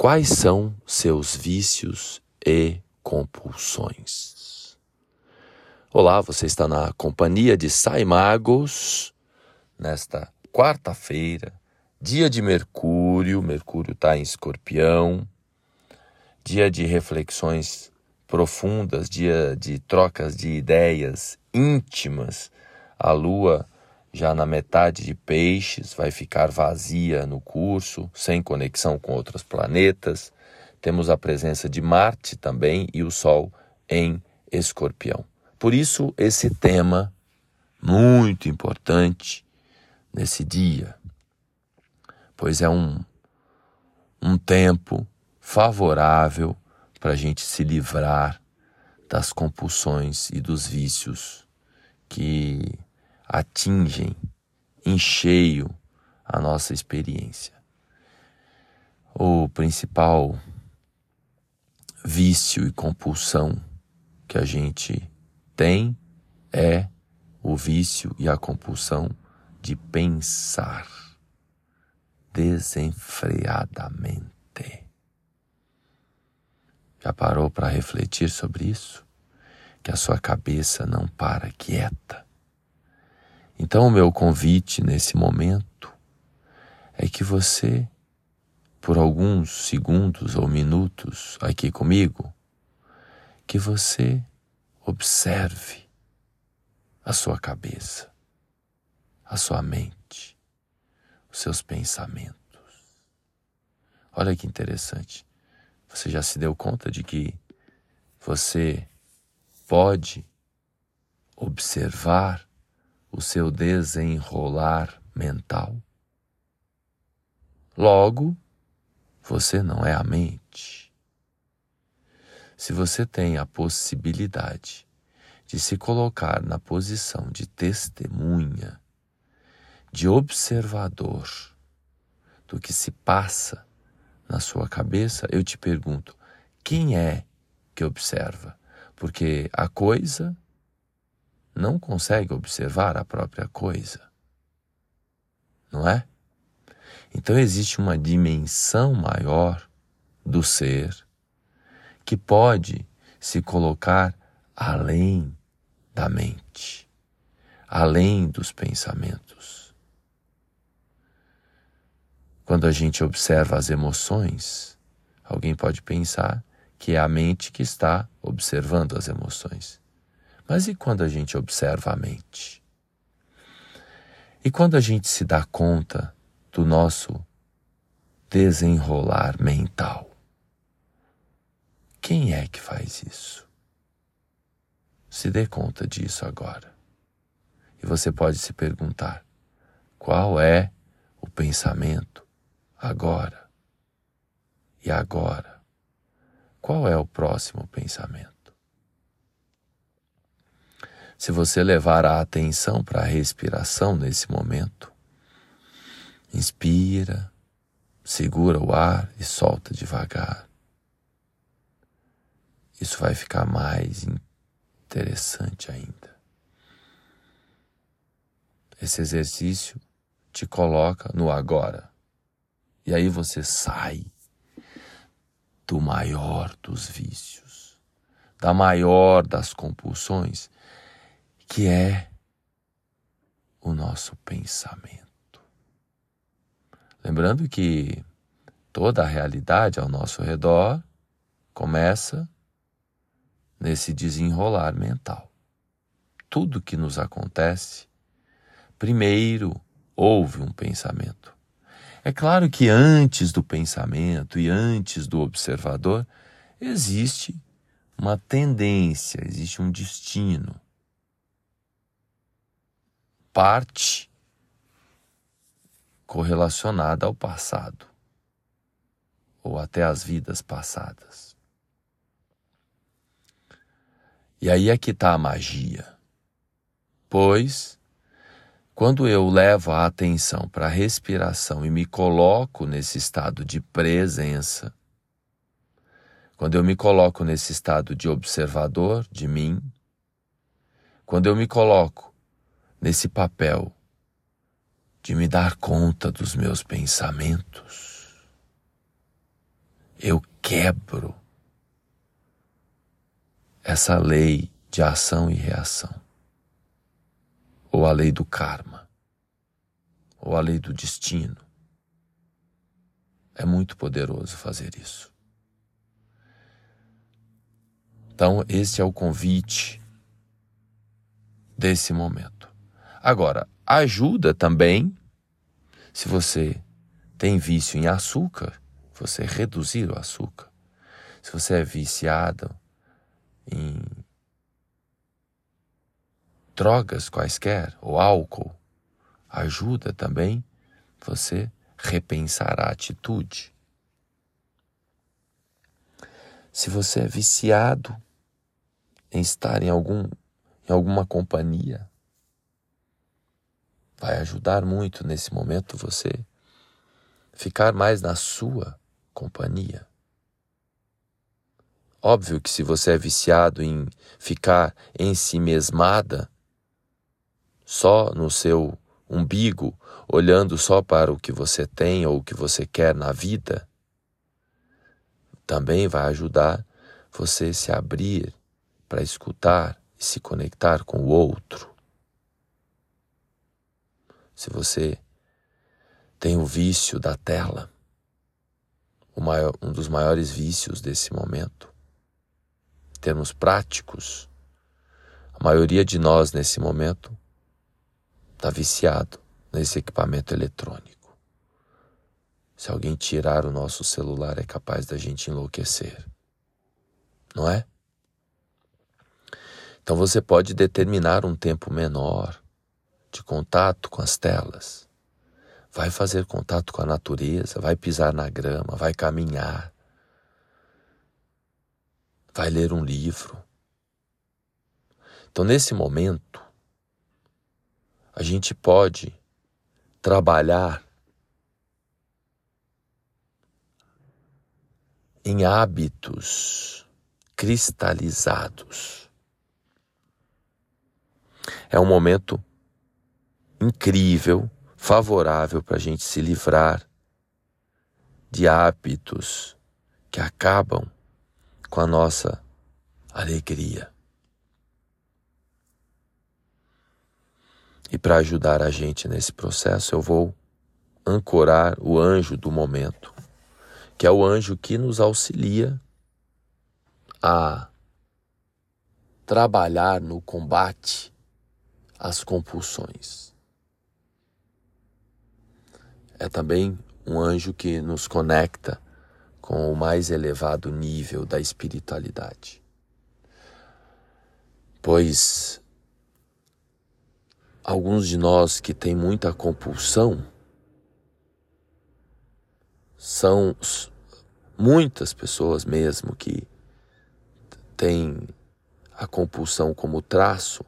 Quais são seus vícios e compulsões? Olá, você está na companhia de Saimagos nesta quarta-feira, dia de Mercúrio. Mercúrio está em Escorpião, dia de reflexões profundas, dia de trocas de ideias íntimas. A Lua já na metade de Peixes, vai ficar vazia no curso, sem conexão com outros planetas. Temos a presença de Marte também e o Sol em Escorpião. Por isso, esse tema muito importante nesse dia, pois é um, um tempo favorável para a gente se livrar das compulsões e dos vícios que atingem em cheio a nossa experiência. O principal vício e compulsão que a gente tem é o vício e a compulsão de pensar desenfreadamente. Já parou para refletir sobre isso? Que a sua cabeça não para quieta então, o meu convite nesse momento é que você, por alguns segundos ou minutos aqui comigo, que você observe a sua cabeça, a sua mente, os seus pensamentos. Olha que interessante. Você já se deu conta de que você pode observar o seu desenrolar mental. Logo, você não é a mente. Se você tem a possibilidade de se colocar na posição de testemunha, de observador do que se passa na sua cabeça, eu te pergunto: quem é que observa? Porque a coisa não consegue observar a própria coisa. Não é? Então existe uma dimensão maior do ser que pode se colocar além da mente, além dos pensamentos. Quando a gente observa as emoções, alguém pode pensar que é a mente que está observando as emoções. Mas e quando a gente observa a mente? E quando a gente se dá conta do nosso desenrolar mental? Quem é que faz isso? Se dê conta disso agora. E você pode se perguntar: qual é o pensamento agora? E agora? Qual é o próximo pensamento? Se você levar a atenção para a respiração nesse momento, inspira, segura o ar e solta devagar. Isso vai ficar mais interessante ainda. Esse exercício te coloca no agora. E aí você sai do maior dos vícios, da maior das compulsões que é o nosso pensamento. Lembrando que toda a realidade ao nosso redor começa nesse desenrolar mental. Tudo que nos acontece, primeiro houve um pensamento. É claro que antes do pensamento e antes do observador existe uma tendência, existe um destino parte correlacionada ao passado ou até às vidas passadas. E aí é que está a magia. Pois, quando eu levo a atenção para a respiração e me coloco nesse estado de presença, quando eu me coloco nesse estado de observador de mim, quando eu me coloco nesse papel de me dar conta dos meus pensamentos. eu quebro essa lei de ação e reação, ou a lei do karma, ou a lei do destino. É muito poderoso fazer isso. Então, esse é o convite desse momento. Agora, ajuda também, se você tem vício em açúcar, você reduzir o açúcar. Se você é viciado em drogas quaisquer ou álcool, ajuda também você repensar a atitude. Se você é viciado em estar em algum em alguma companhia, vai ajudar muito nesse momento você ficar mais na sua companhia. Óbvio que se você é viciado em ficar em si mesmada, só no seu umbigo, olhando só para o que você tem ou o que você quer na vida, também vai ajudar você se abrir para escutar e se conectar com o outro. Se você tem o vício da tela, maior, um dos maiores vícios desse momento, em termos práticos, a maioria de nós nesse momento está viciado nesse equipamento eletrônico. Se alguém tirar o nosso celular, é capaz da gente enlouquecer. Não é? Então você pode determinar um tempo menor de contato com as telas vai fazer contato com a natureza, vai pisar na grama, vai caminhar, vai ler um livro. Então, nesse momento, a gente pode trabalhar em hábitos cristalizados. É um momento incrível favorável para a gente se livrar de hábitos que acabam com a nossa alegria. E para ajudar a gente nesse processo, eu vou ancorar o anjo do momento, que é o anjo que nos auxilia a trabalhar no combate às compulsões é também um anjo que nos conecta com o mais elevado nível da espiritualidade. Pois alguns de nós que têm muita compulsão são muitas pessoas mesmo que têm a compulsão como traço,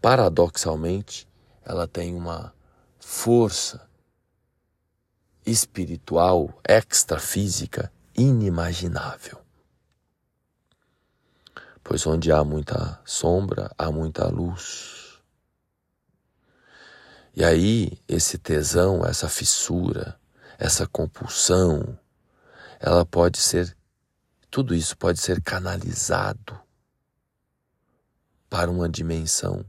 paradoxalmente, ela tem uma força espiritual, extrafísica, inimaginável. Pois onde há muita sombra, há muita luz. E aí, esse tesão, essa fissura, essa compulsão, ela pode ser, tudo isso pode ser canalizado para uma dimensão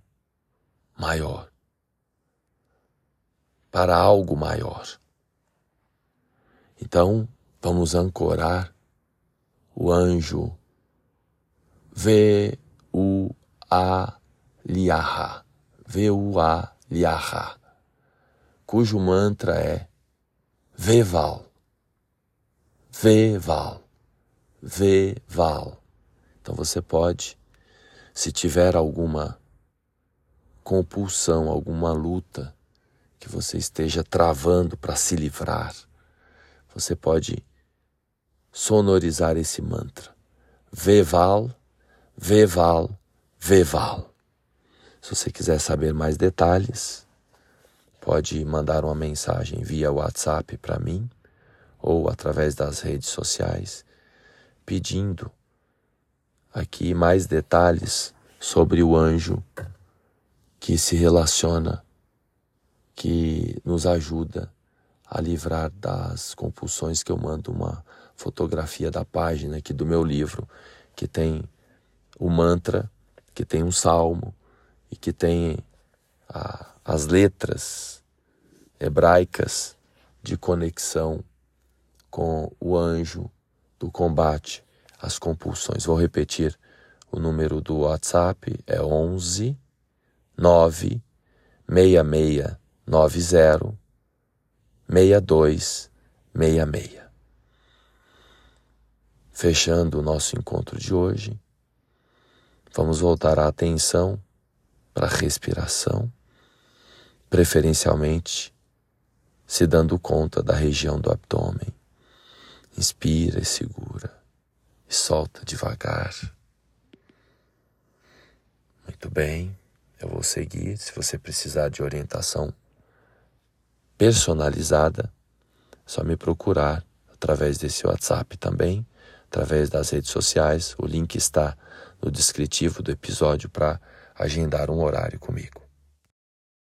maior, para algo maior. Então, vamos ancorar o anjo. V-U-A-Liaha, V-U-A-Liaha, cujo mantra é Veval, Veval, Veval. Então você pode, se tiver alguma compulsão, alguma luta que você esteja travando para se livrar, você pode sonorizar esse mantra. Veval, Veval, Veval. Se você quiser saber mais detalhes, pode mandar uma mensagem via WhatsApp para mim ou através das redes sociais, pedindo aqui mais detalhes sobre o anjo que se relaciona, que nos ajuda a livrar das compulsões que eu mando uma fotografia da página aqui do meu livro, que tem o mantra, que tem um salmo e que tem a, as letras hebraicas de conexão com o anjo do combate às compulsões. Vou repetir o número do WhatsApp é 11 9 6690 6266. Fechando o nosso encontro de hoje, vamos voltar a atenção para a respiração, preferencialmente se dando conta da região do abdômen. Inspira e segura e solta devagar. Muito bem, eu vou seguir. Se você precisar de orientação personalizada, é só me procurar através desse WhatsApp também através das redes sociais. O link está no descritivo do episódio para agendar um horário comigo.